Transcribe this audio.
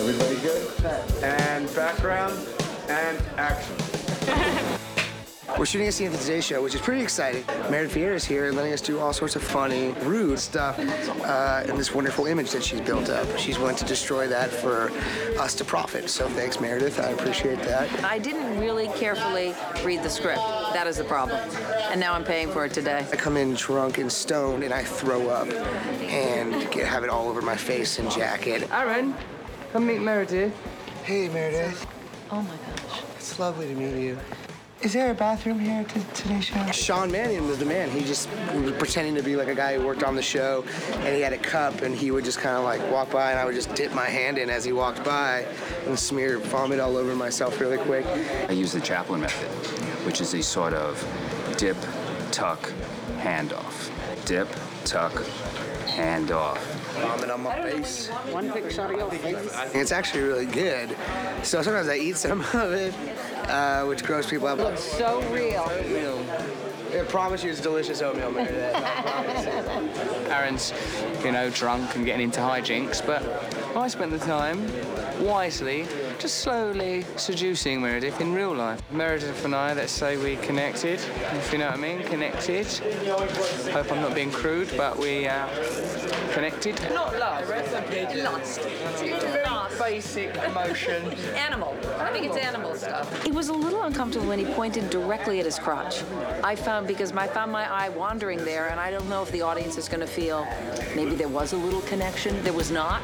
Everybody good? And background and action. We're shooting a scene at the Today Show, which is pretty exciting. Meredith Vieira is here letting us do all sorts of funny, rude stuff uh, in this wonderful image that she's built up. She's willing to destroy that for us to profit. So thanks, Meredith. I appreciate that. I didn't really carefully read the script. That is the problem. And now I'm paying for it today. I come in drunk and stoned and I throw up and get, have it all over my face and jacket. Aaron, come meet Meredith. Hey, Meredith. Oh my gosh. It's lovely to meet you. Is there a bathroom here at Today Show? Sean Mannion was the man. He just was pretending to be like a guy who worked on the show, and he had a cup, and he would just kind of like walk by, and I would just dip my hand in as he walked by and smear vomit all over myself really quick. I use the Chaplin method, which is a sort of dip, tuck, hand off. Dip, tuck, hand off. Vomit on my face. One quick shot of your face. And it's actually really good. So sometimes I eat some of it, uh, which grows people up. Looks so real. I promise you it's delicious oatmeal, Meredith. I. Aaron's, you know, drunk and getting into hijinks, but I spent the time wisely, just slowly seducing Meredith in real life. Meredith and I, let's say we connected, if you know what I mean, connected. Hope I'm not being crude, but we uh, connected. Not love. Lost. Basic emotion. Animal. I think it's animal stuff. It was a little uncomfortable when he pointed directly at his crotch. I found because I found my eye wandering there, and I don't know if the audience is going to feel maybe there was a little connection. There was not.